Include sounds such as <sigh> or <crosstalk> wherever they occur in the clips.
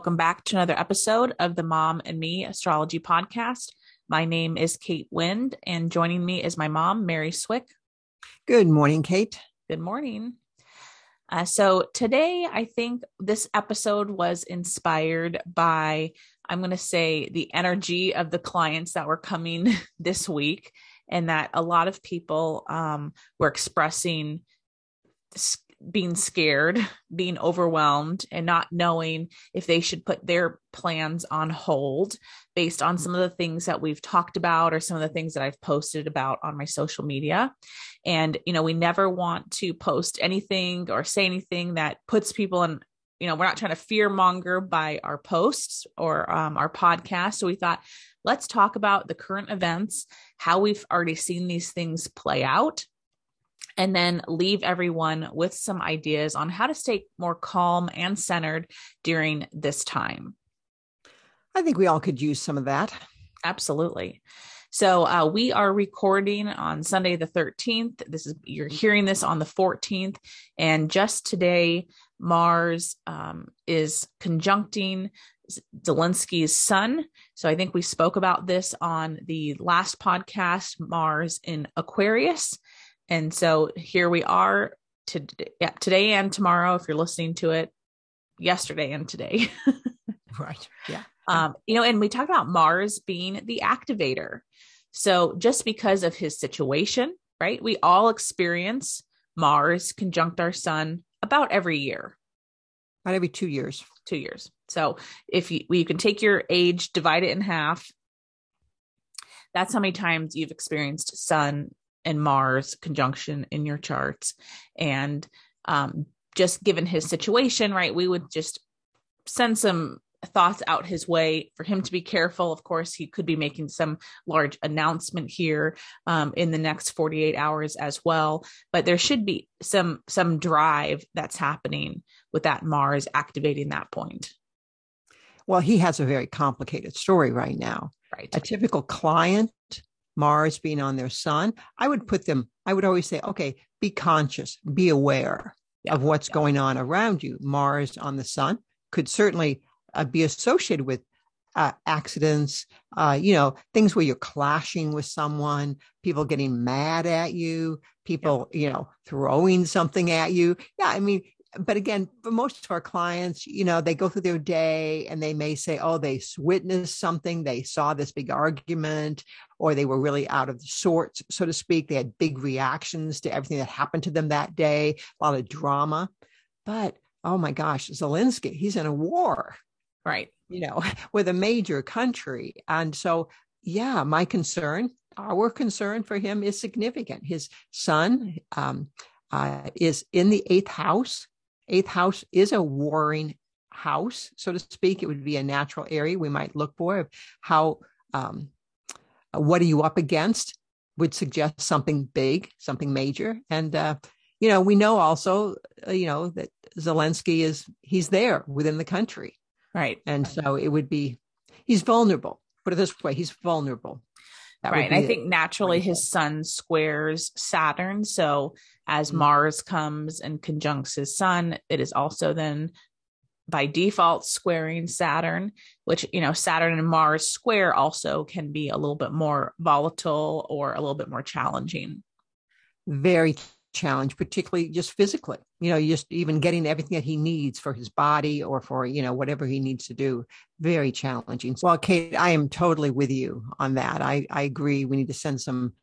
Welcome back to another episode of the Mom and Me Astrology Podcast. My name is Kate Wind, and joining me is my mom, Mary Swick. Good morning, Kate. Good morning. Uh, so, today I think this episode was inspired by, I'm going to say, the energy of the clients that were coming <laughs> this week, and that a lot of people um, were expressing being scared, being overwhelmed, and not knowing if they should put their plans on hold based on some of the things that we've talked about or some of the things that I've posted about on my social media. And, you know, we never want to post anything or say anything that puts people in. You know, we're not trying to fear monger by our posts or um, our podcast. So we thought, let's talk about the current events, how we've already seen these things play out, and then leave everyone with some ideas on how to stay more calm and centered during this time. I think we all could use some of that. Absolutely. So uh, we are recording on Sunday the 13th. This is you're hearing this on the 14th, and just today, Mars um, is conjuncting Zelensky's sun. So I think we spoke about this on the last podcast, Mars in Aquarius. And so here we are to, yeah, today and tomorrow, if you're listening to it yesterday and today. <laughs> right. Yeah. Um, you know, and we talked about Mars being the activator. So just because of his situation, right? We all experience Mars conjunct our sun about every year. About every two years. Two years. So if you, you can take your age, divide it in half. That's how many times you've experienced sun and Mars conjunction in your charts. And um, just given his situation, right, we would just send some thoughts out his way for him to be careful. Of course, he could be making some large announcement here um, in the next 48 hours as well. But there should be some some drive that's happening with that Mars activating that point. Well, he has a very complicated story right now. Right. A typical client Mars being on their sun, I would put them, I would always say, okay, be conscious, be aware yeah, of what's yeah. going on around you. Mars on the sun could certainly uh, be associated with uh, accidents, uh, you know, things where you're clashing with someone, people getting mad at you, people, yeah. you know, throwing something at you. Yeah, I mean, but again, for most of our clients, you know, they go through their day and they may say, oh, they witnessed something, they saw this big argument, or they were really out of sorts, so to speak. They had big reactions to everything that happened to them that day, a lot of drama. But oh my gosh, Zelensky, he's in a war. Right. You know, <laughs> with a major country. And so, yeah, my concern, our concern for him is significant. His sun um, uh, is in the eighth house Eighth house is a warring house, so to speak. It would be a natural area we might look for how, um, what are you up against would suggest something big, something major. And, uh, you know, we know also, uh, you know, that Zelensky is, he's there within the country. Right. And so it would be, he's vulnerable. Put it this way, he's vulnerable. That right. I think naturally his sun squares Saturn. So as mm-hmm. Mars comes and conjuncts his sun, it is also then by default squaring Saturn, which, you know, Saturn and Mars square also can be a little bit more volatile or a little bit more challenging. Very challenge, particularly just physically. You know, just even getting everything that he needs for his body or for, you know, whatever he needs to do. Very challenging. Well, Kate, I am totally with you on that. I, I agree. We need to send some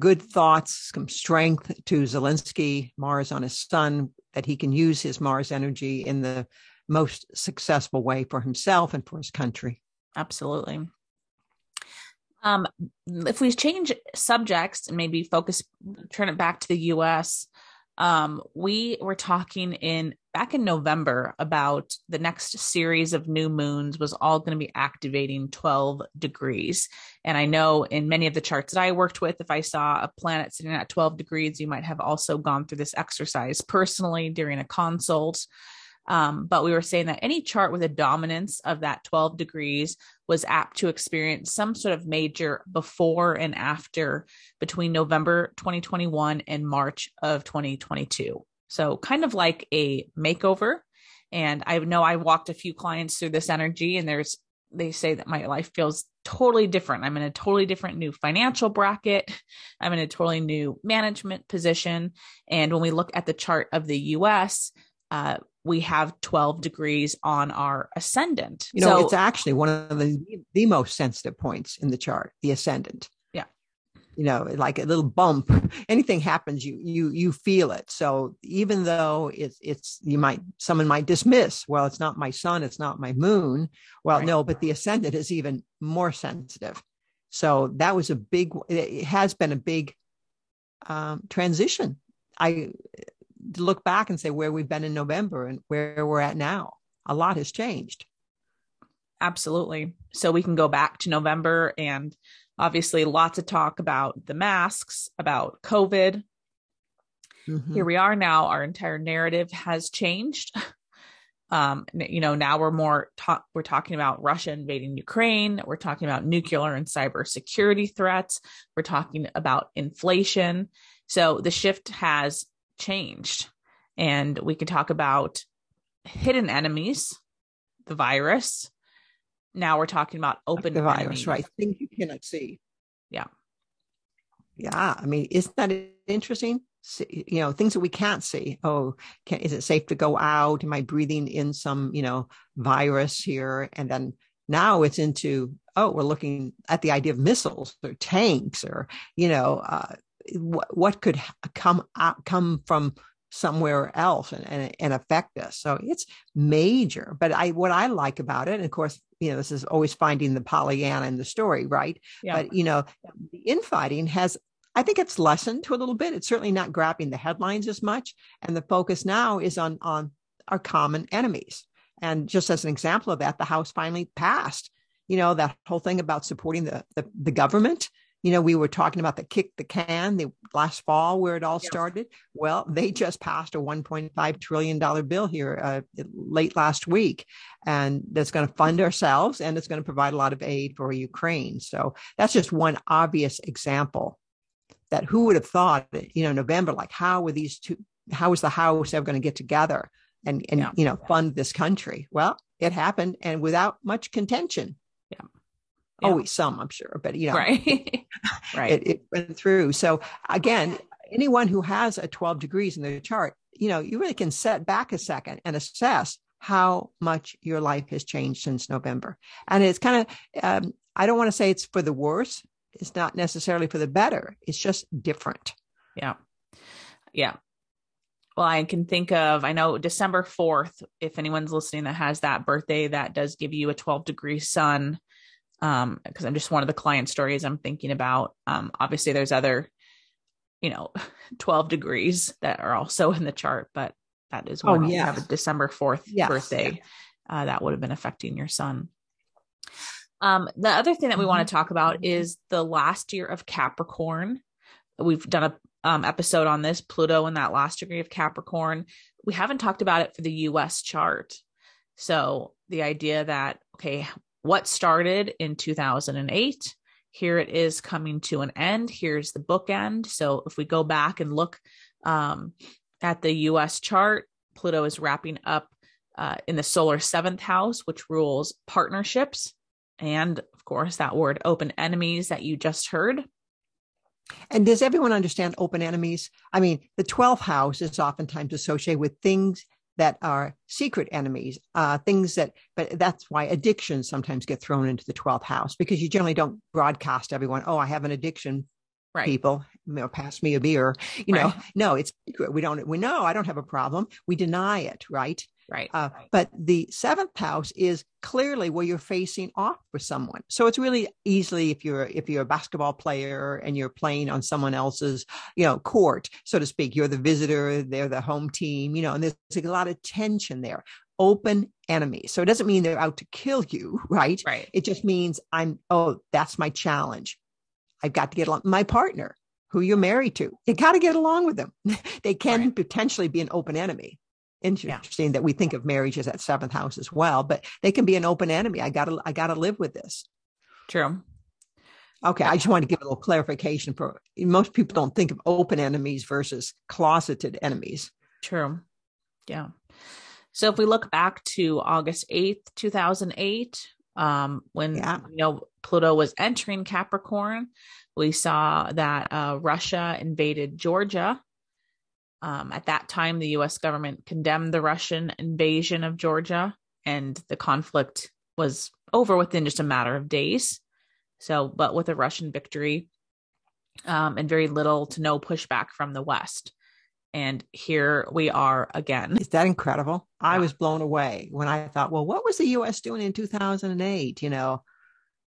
good thoughts, some strength to Zelensky, Mars on his sun, that he can use his Mars energy in the most successful way for himself and for his country. Absolutely. Um, if we change subjects and maybe focus, turn it back to the US, um, we were talking in back in November about the next series of new moons was all going to be activating 12 degrees. And I know in many of the charts that I worked with, if I saw a planet sitting at 12 degrees, you might have also gone through this exercise personally during a consult. Um, but we were saying that any chart with a dominance of that 12 degrees was apt to experience some sort of major before and after between November 2021 and March of 2022. So, kind of like a makeover. And I know I walked a few clients through this energy, and there's they say that my life feels totally different. I'm in a totally different new financial bracket. <laughs> I'm in a totally new management position. And when we look at the chart of the US, uh, we have 12 degrees on our ascendant. You know, so, it's actually one of the, the most sensitive points in the chart, the ascendant. Yeah. You know, like a little bump, <laughs> anything happens, you, you, you feel it. So even though it's, it's, you might, someone might dismiss, well, it's not my sun, it's not my moon. Well, right. no, but the ascendant is even more sensitive. So that was a big, it has been a big um, transition. I, look back and say where we've been in November and where we're at now. A lot has changed. Absolutely. So we can go back to November and obviously lots of talk about the masks, about COVID. Mm-hmm. Here we are now. Our entire narrative has changed. <laughs> Um, you know, now we're more ta- we're talking about Russia invading Ukraine. We're talking about nuclear and cyber security threats. We're talking about inflation. So the shift has changed. And we could talk about hidden enemies, the virus. Now we're talking about open the virus, enemies. right? Things you cannot see. Yeah. Yeah. I mean, isn't that interesting? you know things that we can't see oh can, is it safe to go out am i breathing in some you know virus here and then now it's into oh we're looking at the idea of missiles or tanks or you know uh, what, what could come out, come from somewhere else and, and, and affect us. So it's major. But I what I like about it, and of course, you know, this is always finding the Pollyanna in the story, right? Yeah. But you know, the infighting has I think it's lessened to a little bit. It's certainly not grabbing the headlines as much. And the focus now is on on our common enemies. And just as an example of that, the House finally passed, you know, that whole thing about supporting the, the, the government you know, we were talking about the kick the can the last fall where it all yes. started. Well, they just passed a 1.5 trillion dollar bill here uh, late last week, and that's going to fund ourselves and it's going to provide a lot of aid for Ukraine. So that's just one obvious example that who would have thought, you know, November, like how were these two, how was the House ever going to get together and and yeah. you know fund this country? Well, it happened and without much contention. Yeah always some, I'm sure, but you know, right, <laughs> right, it, it, went through. So again, anyone who has a 12 degrees in their chart, you know, you really can set back a second and assess how much your life has changed since November. And it's kind of, um, I don't want to say it's for the worse. It's not necessarily for the better. It's just different. Yeah. Yeah. Well, I can think of, I know December 4th, if anyone's listening that has that birthday, that does give you a 12 degree sun um because i'm just one of the client stories i'm thinking about. Um obviously there's other you know <laughs> 12 degrees that are also in the chart but that is when oh, you have a december 4th yes. birthday uh, that would have been affecting your sun. Um the other thing that we mm-hmm. want to talk about is the last year of capricorn. We've done a um, episode on this pluto and that last degree of capricorn. We haven't talked about it for the us chart. So the idea that okay what started in 2008 here it is coming to an end. Here's the bookend. So if we go back and look um, at the us chart pluto is wrapping up uh, in the solar seventh house which rules partnerships and of course that word open enemies that you just heard. And does everyone understand open enemies? I mean, the 12th house is oftentimes associated with things that are secret enemies, uh, things that, but that's why addictions sometimes get thrown into the 12th house because you generally don't broadcast everyone, oh, I have an addiction, right. people. you know, pass me a beer. You know, no, it's secret. We don't, we know I don't have a problem. We deny it, right? Right. Uh, But the seventh house is clearly where you're facing off with someone. So it's really easily if you're if you're a basketball player and you're playing on someone else's, you know, court, so to speak. You're the visitor, they're the home team, you know, and there's a lot of tension there. Open enemy. So it doesn't mean they're out to kill you, <laughs> right? Right. It just means I'm, oh, that's my challenge. I've got to get along. My partner, who you're married to, you got to get along with them. <laughs> they can right. potentially be an open enemy interesting yeah. that we think of marriage as that seventh house as well but they can be an open enemy i gotta i gotta live with this true okay i just want to give a little clarification for most people don't think of open enemies versus closeted enemies true yeah so if we look back to august 8th 2008 um, when yeah. you know pluto was entering capricorn we saw that uh, russia invaded georgia um, at that time, the US government condemned the Russian invasion of Georgia, and the conflict was over within just a matter of days. So, but with a Russian victory um, and very little to no pushback from the West. And here we are again. Is that incredible? Yeah. I was blown away when I thought, well, what was the US doing in 2008? You know,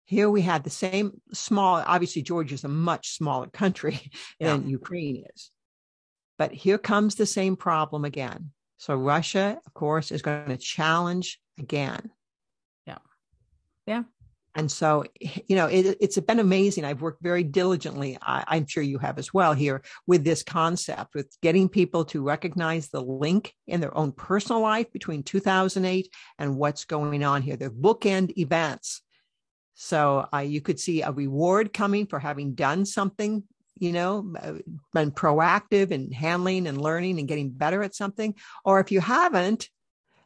here we had the same small, obviously, Georgia is a much smaller country <laughs> yeah. than Ukraine is. But here comes the same problem again. So Russia, of course, is going to challenge again. Yeah. Yeah. And so, you know, it, it's been amazing. I've worked very diligently. I, am sure you have as well here with this concept, with getting people to recognize the link in their own personal life between 2008 and what's going on here. They're bookend events. So uh, you could see a reward coming for having done something you know, uh, been proactive in handling and learning and getting better at something. Or if you haven't,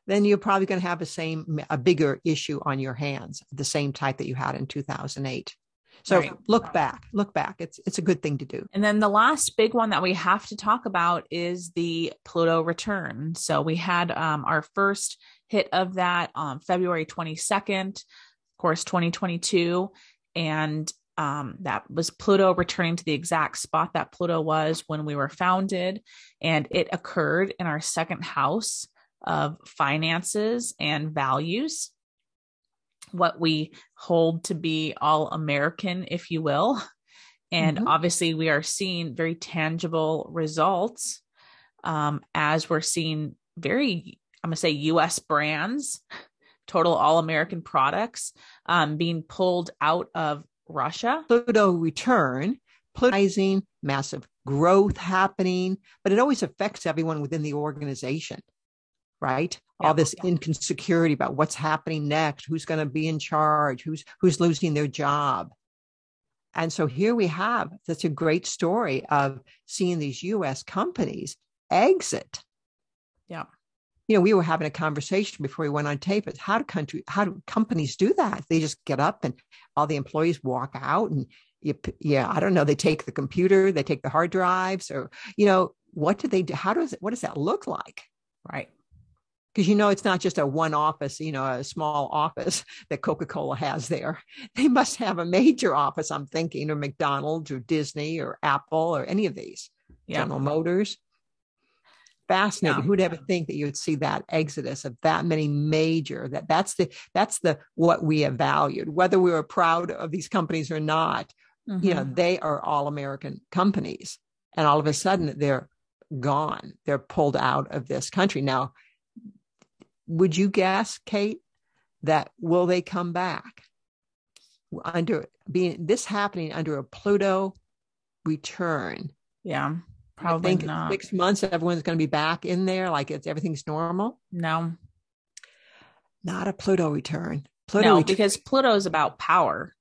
then you're probably going to have the same, a bigger issue on your hands, the same type that you had in 2008. So right. look back, look back. It's it's a good thing to do. And then the last big one that we have to talk about is the Pluto return. So we had um, our first hit of that on February 22nd, of course, 2022, and um, that was Pluto returning to the exact spot that Pluto was when we were founded. And it occurred in our second house of finances and values, what we hold to be all American, if you will. And mm-hmm. obviously, we are seeing very tangible results um, as we're seeing very, I'm going to say, US brands, total all American products um, being pulled out of Russia. Pluto return, Plutizing, massive growth happening, but it always affects everyone within the organization, right? Yeah. All this insecurity about what's happening next, who's going to be in charge, who's who's losing their job. And so here we have such a great story of seeing these US companies exit. Yeah you know, we were having a conversation before we went on tape. It's how do country, how do companies do that? They just get up and all the employees walk out and you, yeah, I don't know. They take the computer, they take the hard drives, or you know, what do they do? How does it? What does that look like? Right. Because you know, it's not just a one office, you know, a small office <laughs> that Coca Cola has there. <laughs> They must have a major office. I'm thinking, or McDonald's, or Disney, or Apple, or any of these. Yeah. General Motors fascinating. Yeah. Who'd ever think that you would see that exodus of that many major that that's the that's the what we have valued, whether we were proud of these companies or not. Mm-hmm. You know, mm-hmm. they are all American companies, and all of a sudden they're gone. They're pulled out of this country. Now, would you guess, Kate, that will they come back under being this happening under a Pluto return? Yeah. Probably I think not. six months, everyone's going to be back in there, like it's everything's normal. No, not a Pluto return. Pluto no, return. because Pluto is about power.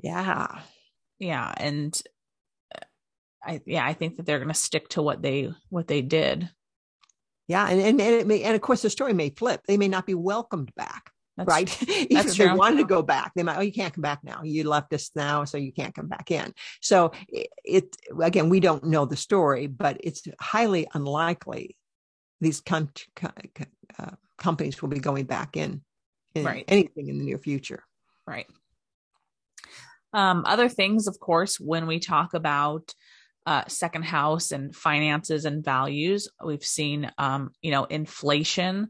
Yeah, yeah, and uh, I yeah, I think that they're going to stick to what they what they did. Yeah, and and and, may, and of course the story may flip. They may not be welcomed back. That's, right? <laughs> Even if they wanted to go back, they might, oh, you can't come back now. You left us now, so you can't come back in. So it, it again, we don't know the story, but it's highly unlikely these com- uh, companies will be going back in, in right. anything in the near future. Right. Um, other things, of course, when we talk about uh, second house and finances and values. We've seen, um, you know, inflation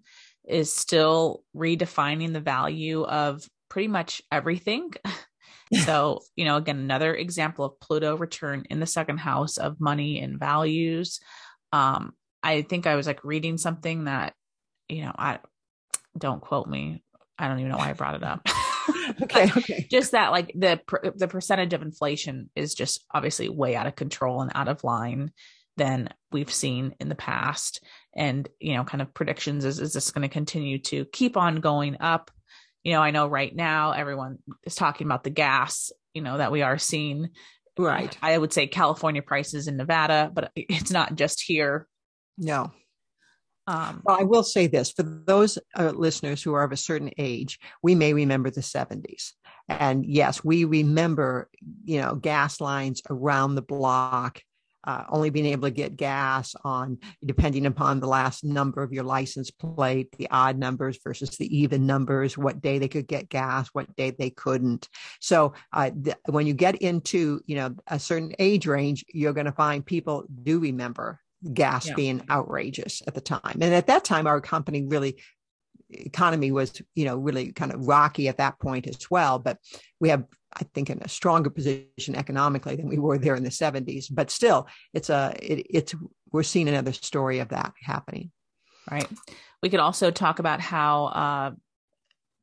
is still redefining the value of pretty much everything. <laughs> so, you know, again, another example of Pluto return in the second house of money and values. Um, I think I was like reading something that, you know, I don't quote me. I don't even know why I brought it up. <laughs> <laughs> okay, okay. Just that, like the the percentage of inflation is just obviously way out of control and out of line than we've seen in the past. And you know, kind of predictions is is this going to continue to keep on going up? You know, I know right now everyone is talking about the gas. You know that we are seeing. Right. I would say California prices in Nevada, but it's not just here. No. Um, well, I will say this for those uh, listeners who are of a certain age, we may remember the 70s. And yes, we remember, you know, gas lines around the block, uh, only being able to get gas on, depending upon the last number of your license plate, the odd numbers versus the even numbers, what day they could get gas, what day they couldn't. So uh, th- when you get into, you know, a certain age range, you're going to find people do remember gas yeah. being outrageous at the time. And at that time, our company really economy was, you know, really kind of rocky at that point as well. But we have, I think, in a stronger position economically than we were there in the 70s. But still, it's a it, it's we're seeing another story of that happening. Right. We could also talk about how uh,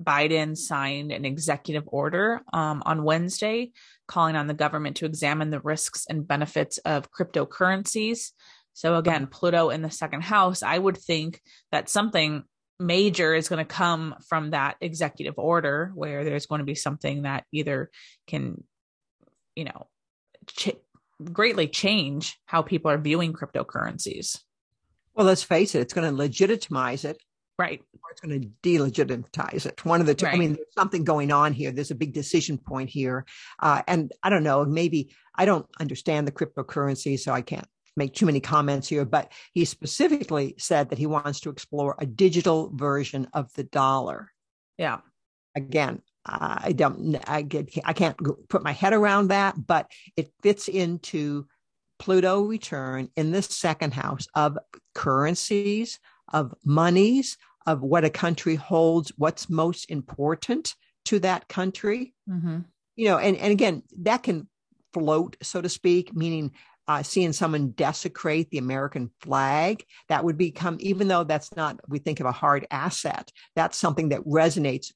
Biden signed an executive order um, on Wednesday calling on the government to examine the risks and benefits of cryptocurrencies. So again, Pluto in the second house, I would think that something major is going to come from that executive order where there's going to be something that either can, you know, ch- greatly change how people are viewing cryptocurrencies. Well, let's face it, it's going to legitimize it. Right. Or it's going to delegitimize it. One of the two. Right. I mean, there's something going on here. There's a big decision point here. Uh, and I don't know, maybe I don't understand the cryptocurrency, so I can't make too many comments here, but he specifically said that he wants to explore a digital version of the dollar. Yeah. Again, I don't, I get, I can't put my head around that, but it fits into Pluto return in the second house of currencies, of monies, of what a country holds, what's most important to that country. Mm-hmm. You know, and, and again, that can float, so to speak, meaning uh, seeing someone desecrate the American flag, that would become, even though that's not, we think of a hard asset, that's something that resonates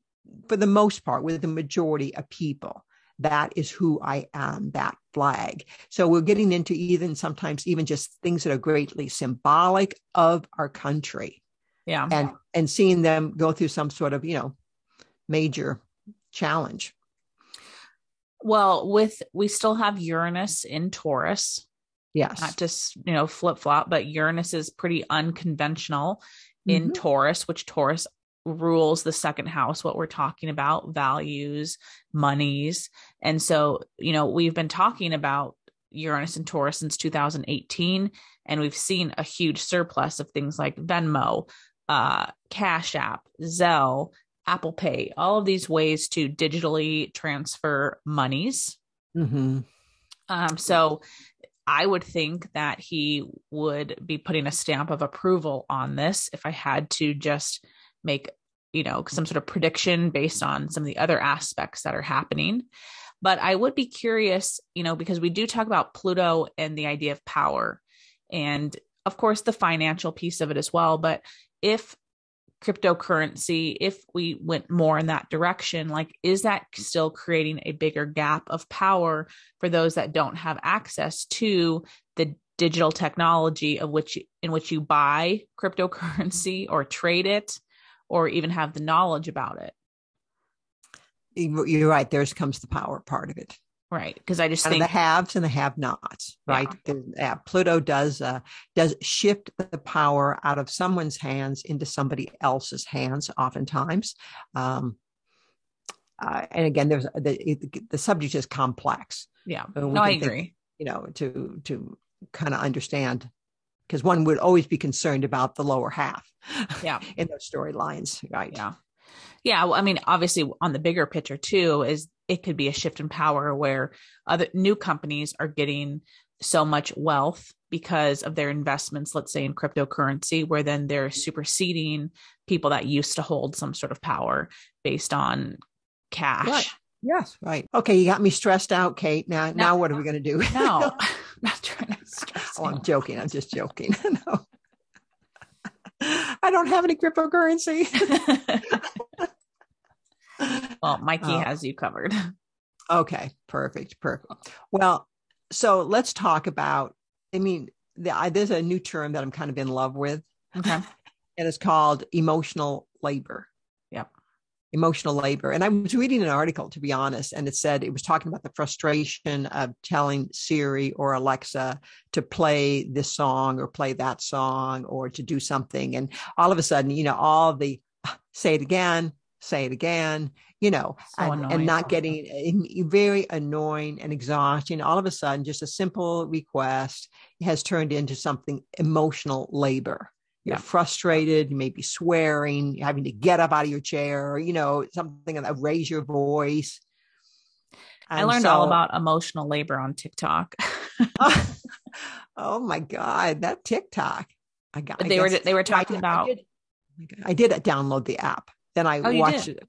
for the most part with the majority of people. That is who I am, that flag. So we're getting into even sometimes even just things that are greatly symbolic of our country. Yeah. And and seeing them go through some sort of, you know, major challenge. Well, with we still have Uranus in Taurus. Yes. Not just, you know, flip flop, but Uranus is pretty unconventional in mm-hmm. Taurus, which Taurus rules the second house, what we're talking about values, monies. And so, you know, we've been talking about Uranus and Taurus since 2018, and we've seen a huge surplus of things like Venmo, uh, Cash App, Zelle, Apple Pay, all of these ways to digitally transfer monies. Mm-hmm. Um, so I would think that he would be putting a stamp of approval on this if I had to just make, you know, some sort of prediction based on some of the other aspects that are happening. But I would be curious, you know, because we do talk about Pluto and the idea of power and, of course, the financial piece of it as well. But if cryptocurrency if we went more in that direction like is that still creating a bigger gap of power for those that don't have access to the digital technology of which in which you buy cryptocurrency mm-hmm. or trade it or even have the knowledge about it? You're right there's comes the power part of it right because i just think the haves and the have nots right? Yeah. The, pluto does uh, does shift the power out of someone's hands into somebody else's hands oftentimes. Um, uh, and again there's the, the subject is complex. Yeah. No i agree think, you know to to kind of understand because one would always be concerned about the lower half yeah. <laughs> in those storylines right? Yeah. Yeah well, i mean obviously on the bigger picture too is it could be a shift in power where other new companies are getting so much wealth because of their investments, let's say in cryptocurrency, where then they're superseding people that used to hold some sort of power based on cash. Right. Yes, right. Okay, you got me stressed out, Kate. Now, no, now what are we going to do? <laughs> No, I'm <laughs> <laughs> not trying to stress. oh, I'm joking. I'm just joking. no. I don't have any cryptocurrency. Well, Mikey uh, has you covered. <laughs> Okay, perfect, perfect. Well, so let's talk about. I mean, the, I, there's a new term that I'm kind of in love with. Okay, <laughs> and it's called emotional labor. Yep, emotional labor. And I was reading an article, to be honest, and it said it was talking about the frustration of telling Siri or Alexa to play this song or play that song or to do something, and all of a sudden, you know, all the say it again, say it again, you know, so and, and, not getting very annoying and exhausting. All of a sudden, just a simple request has turned into something emotional labor. You're yeah. frustrated, you may be swearing, having to get up out of your chair, you know, something that raise your voice. And I learned so, all about emotional labor on TikTok. oh, <laughs> oh, my God, that TikTok. I got they were they were talking I, about I did, oh I did download the app. Then I oh, watched it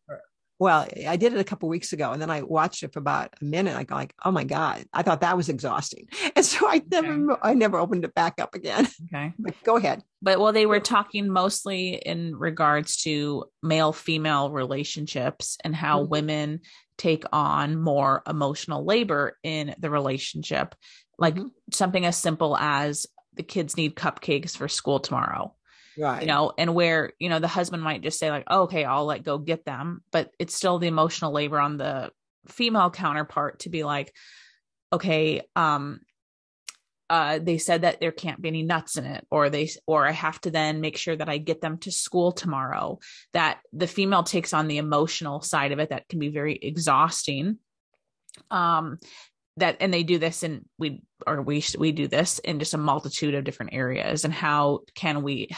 well, I did it a couple weeks ago, and then I watched it for about a minute. I go like, "Oh my god!" I thought that was exhausting, <laughs> and so I never. I never opened it back up again. <laughs> Okay, but go ahead. But well, they were talking mostly in regards to male female relationships and how mm-hmm. women take on more emotional labor in the relationship, like mm-hmm. something as simple as the kids need cupcakes for school tomorrow right. you know and where you know the husband might just say like oh, okay i'll let go get them but it's still the emotional labor on the female counterpart to be like okay um uh, they said that there can't be any nuts in it or they or i have to then make sure that i get them to school tomorrow. That the female takes on the emotional side of it that can be very exhausting. Um that and they do this and we or we we do this in just a multitude of different areas and how can we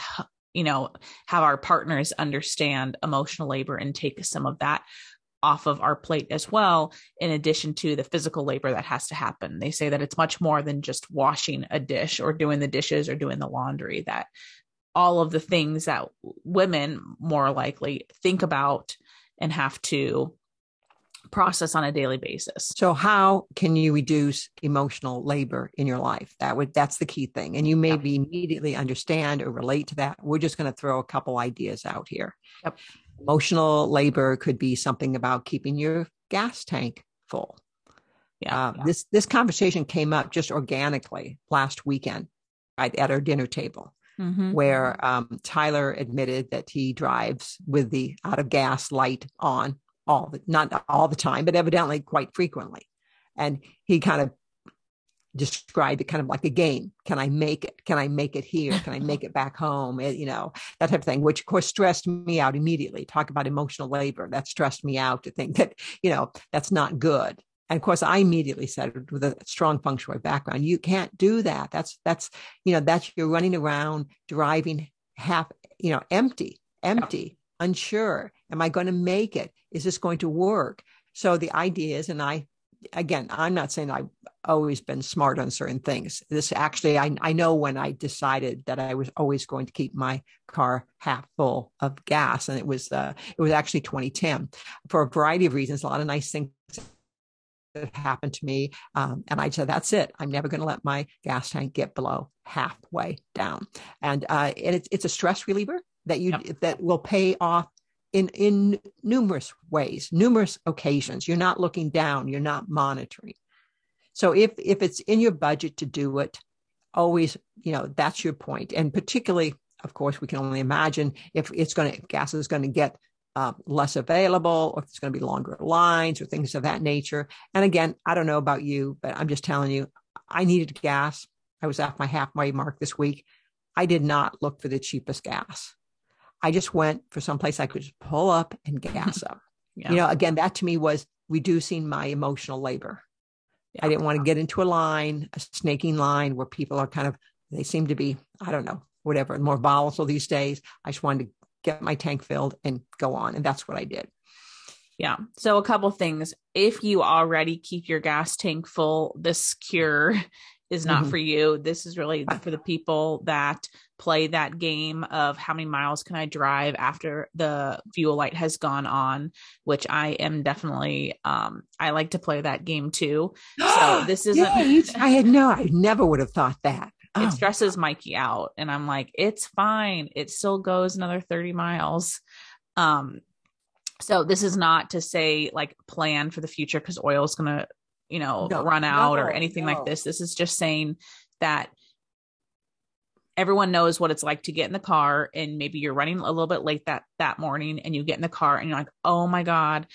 you know have our partners understand emotional labor and take some of that off of our plate as well in addition to the physical labor that has to happen. They say that it's much more than just washing a dish or doing the dishes or doing the laundry that all of the things that women more likely think about and have to process on a daily basis. So how can you reduce emotional labor in your life? That would that's the key thing. And you maybe yep. immediately understand or relate to that. We're just going to throw a couple ideas out here. Yep. Emotional labor could be something about keeping your gas tank full. Yeah, uh, yeah. This this conversation came up just organically last weekend right, at our dinner table. Mm-hmm. Where um, Tyler admitted that he drives with the out of gas light on all the not all the time, but evidently quite frequently. And he kind of described it kind of like a game. Can I make it? Can I make it here? Can I make it back home? It, you know, that type of thing, which of course stressed me out immediately. Talk about emotional labor. That stressed me out to think that, you know, that's not good. And of course, I immediately said with a strong feng shui background, you can't do that. That's, that's, you know, that's you're running around driving half, you know, empty, empty. Unsure. Am I going to make it? Is this going to work? So the idea is, and I, again, I'm not saying I've always been smart on certain things. This actually, I, I know when I decided that I was always going to keep my car half full of gas, and it was uh, it was actually 2010 for a variety of reasons. A lot of nice things that happened to me, um, and I said, "That's it. I'm never going to let my gas tank get below halfway down." And uh, and it's it's a stress reliever that you yep. that will pay off in in numerous ways numerous occasions. You're not looking down you're not monitoring. So if if it's in your budget to do it always you know that's your point. And particularly of course we can only imagine if it's going to gas is going to get uh, less available or if it's going to be longer lines or things of that nature. And again i don't know about you but i'm just telling you i needed gas. I was at my halfway mark this week. I did not look for the cheapest gas I just went for some place I could just pull up and gas <laughs> up. yeah. You know, again, that to me was reducing my emotional labor. Yeah. I didn't want to get into a line, a snaking line where people are kind of, they seem to be, I don't know, whatever, more volatile these days. I just wanted to get my tank filled and go on. And that's what I did. Yeah. So a couple things. If you already keep your gas tank full, this cure is not mm-hmm. for you. This is really for the people that play that game of how many miles can I drive after the fuel light has gone on, which I am definitely um I like to play that game too. So <gasps> this isn't I had no I never would have thought that. It oh. stresses Mikey out and I'm like, it's fine. It still goes another 30 miles. Um so this is not to say like plan for the future because oil is going to you know no, run out no, or anything no. like this this is just saying that everyone knows what it's like to get in the car and maybe you're running a little bit late that that morning and you get in the car and you're like oh my god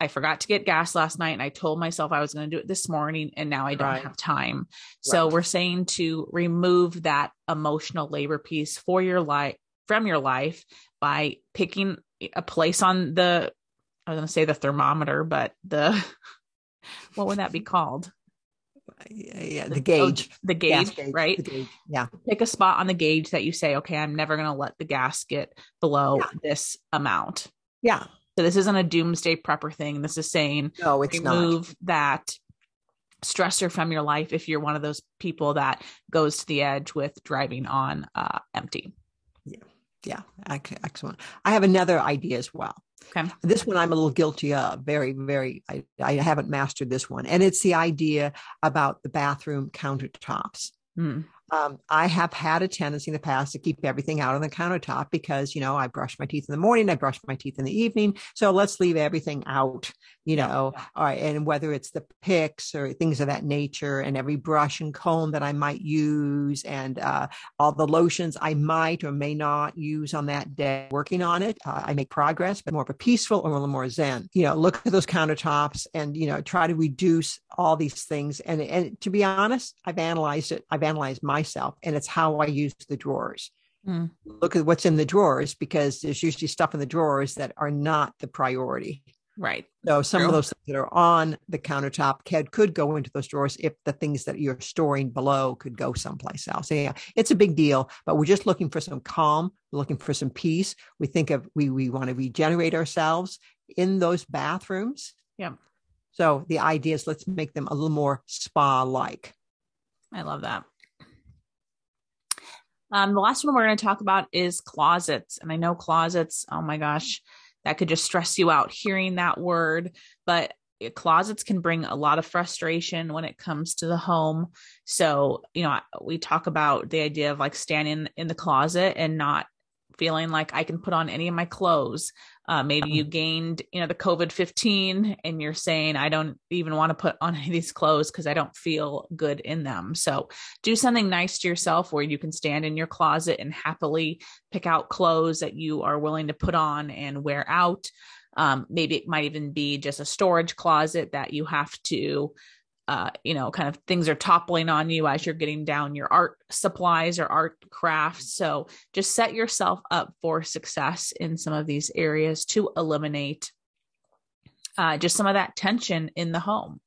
i forgot to get gas last night and i told myself i was going to do it this morning and now i don't right. have time right. so we're saying to remove that emotional labor piece for your life from your life by picking a place on the i was going to say the thermometer but the <laughs> what would that be called? Yeah, yeah the gauge. Oh, the gauge, gauge right? The gauge. Yeah. Pick a spot on the gauge that you say, okay, I'm never going to let the gas get below yeah. this amount. Yeah. So this isn't a doomsday prepper thing. This is saying no, it's remove not. that stressor from your life if you're one of those people that goes to the edge with driving on uh, empty. Yeah. Yeah. Excellent. I have another idea as well. Okay. This one I'm a little guilty of. Very, very, I, I haven't mastered this one. And it's the idea about the bathroom countertops. Mm. Um, I have had a tendency in the past to keep everything out on the countertop because, you know, I brush my teeth in the morning, I brush my teeth in the evening. So let's leave everything out, you know, yeah. all right. And whether it's the picks or things of that nature and every brush and comb that I might use and uh, all the lotions I might or may not use on that day, working on it, uh, I make progress, but more of a peaceful or a little more zen. You know, look at those countertops and, you know, try to reduce all these things. And, and to be honest, I've analyzed it. I've analyzed my myself and it's how I use the drawers. Mm. Look at what's in the drawers because there's usually stuff in the drawers that are not the priority. Right. So some True. of those things that are on the countertop could, could go into those drawers if the things that you're storing below could go someplace else. So yeah, it's a big deal, but we're just looking for some calm, we're looking for some peace. We think of we we want to regenerate ourselves in those bathrooms. Yeah. So the idea is let's make them a little more spa like. I love that. Um, the last one we're going to talk about is closets. And I know closets, oh my gosh, that could just stress you out hearing that word. But closets can bring a lot of frustration when it comes to the home. So, you know, we talk about the idea of like standing in the closet and not feeling like I can put on any of my clothes. Uh, maybe you gained, you know, the COVID 15 and you're saying, I don't even want to put on any <laughs> of these clothes because I don't feel good in them. So do something nice to yourself where you can stand in your closet and happily pick out clothes that you are willing to put on and wear out. Um, maybe it might even be just a storage closet that you have to uh, you know, kind of things are toppling on you as you're getting down your art supplies or art crafts. So just set yourself up for success in some of these areas to eliminate uh, just some of that tension in the home.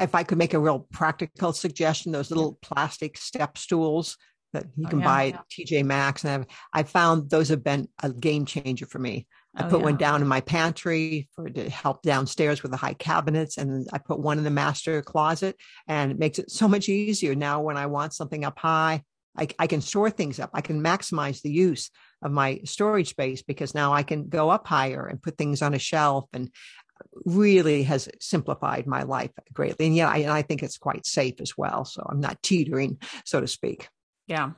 If I could make a real practical suggestion, those little plastic step stools that you oh, can oh, yeah, buy at TJ Maxx, and I've, I found those have been a game changer for me. I oh, put yeah. one down in my pantry for to help downstairs with the high cabinets, and I put one in the master closet, and it makes it so much easier now. When I want something up high, I, I can store things up. I can maximize the use of my storage space because now I can go up higher and put things on a shelf, and really has simplified my life greatly. And yeah, I, and I think it's quite safe as well. So I'm not teetering, so to speak. Yeah.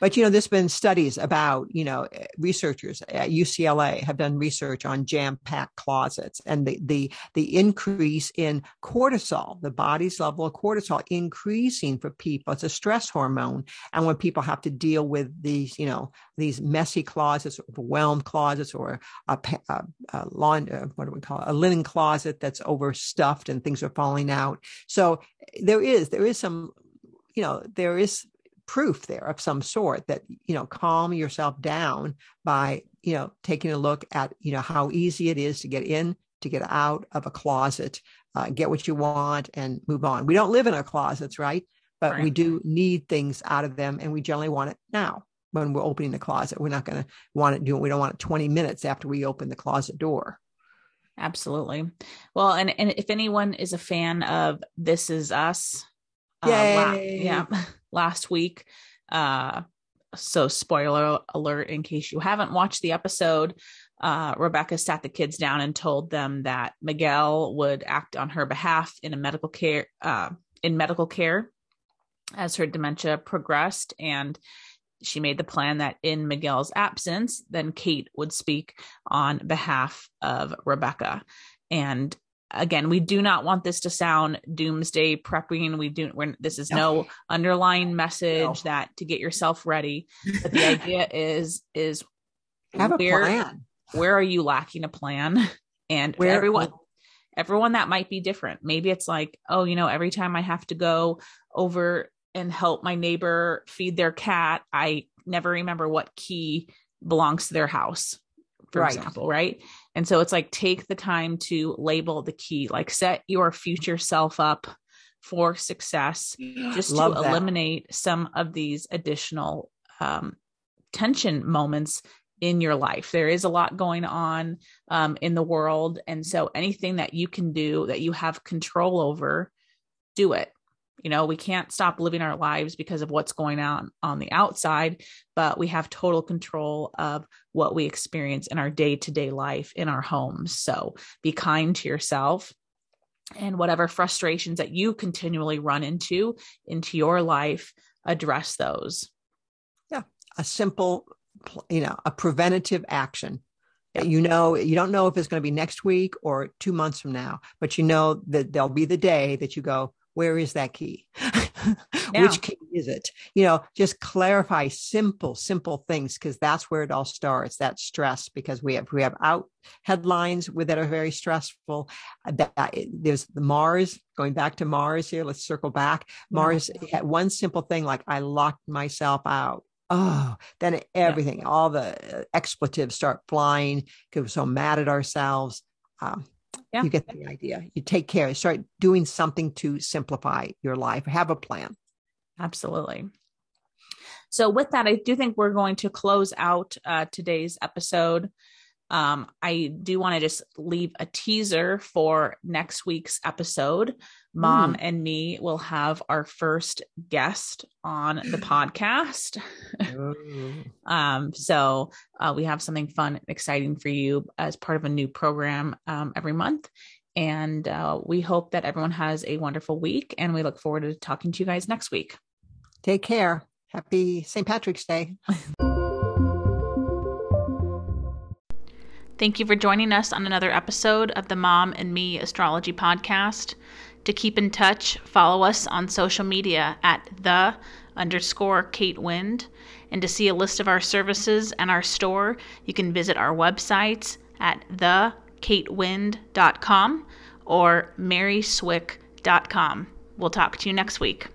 But you know, there's been studies about you know researchers at UCLA have done research on jam-packed closets and the the the increase in cortisol, the body's level of cortisol increasing for people. It's a stress hormone, and when people have to deal with these you know these messy closets, overwhelmed closets, or a, a, a uh, what do we call it, a linen closet that's overstuffed and things are falling out. So there is there is some you know there is proof there of some sort that you know calm yourself down by you know taking a look at you know how easy it is to get in to get out of a closet uh, get what you want and move on. We don't live in our closets right? But right. we do need things out of them and we generally want it now when we're opening the closet. We're not going to want it do we don't want it 20 minutes after we open the closet door. Absolutely. Well and, and if anyone is a fan of this is us uh, la- yeah, <laughs> last week. Uh, so spoiler alert in case you haven't watched the episode uh, rebecca sat the kids down and told them that miguel would act on her behalf in a medical care uh, in medical care as her dementia progressed. And she made the plan that in miguel's absence then kate would speak on behalf of rebecca. And again we do not want this to sound doomsday prepping we do we're, this is no, no. underlying message no. that to get yourself ready but the <laughs> idea is is have where, a plan. where are you lacking a plan? And where, everyone everyone that might be different. Maybe it's like oh you know every time i have to go over and help my neighbor feed their cat i never remember what key belongs to their house for right. example right and so it's like take the time to label the key, like set your future self up for success, just Love to that. eliminate some of these additional um, tension moments in your life. There is a lot going on um, in the world. And so anything that you can do that you have control over, do it. You know, we can't stop living our lives because of what's going on on the outside, but we have total control of what we experience in our day to day life in our homes. So be kind to yourself and whatever frustrations that you continually run into into your life, address those. Yeah. A simple, you know, a preventative action you know you don't know if it's going to be next week or two months from now but you know that there'll be the day that you go where is that key? <laughs> Yeah. Which key is it? You know, just clarify simple, simple things because that's where it all starts. That stress because we have we have out headlines with that are very stressful. Uh, that, that there's the Mars going back to Mars here. Let's circle back. Mars had one simple thing like I locked myself out. Oh, then everything, yeah. all the uh, expletives start flying because we're so mad at ourselves. Um, yeah. You get the idea. You take care, start doing something to simplify your life, have a plan. Absolutely. So, with that, I do think we're going to close out uh, today's episode. Um, I do want to just leave a teaser for next week's episode. Mom mm. and me will have our first guest on the <gasps> podcast. <laughs> um, so uh, we have something fun and exciting for you as part of a new program um, every month. And uh, we hope that everyone has a wonderful week. And we look forward to talking to you guys next week. Take care. Happy St. Patrick's Day. <laughs> Thank you for joining us on another episode of the Mom and Me Astrology Podcast. To keep in touch, follow us on social media at the underscore Kate Wind. And to see a list of our services and our store, you can visit our websites at thekatewind.com or maryswick.com. We'll talk to you next week.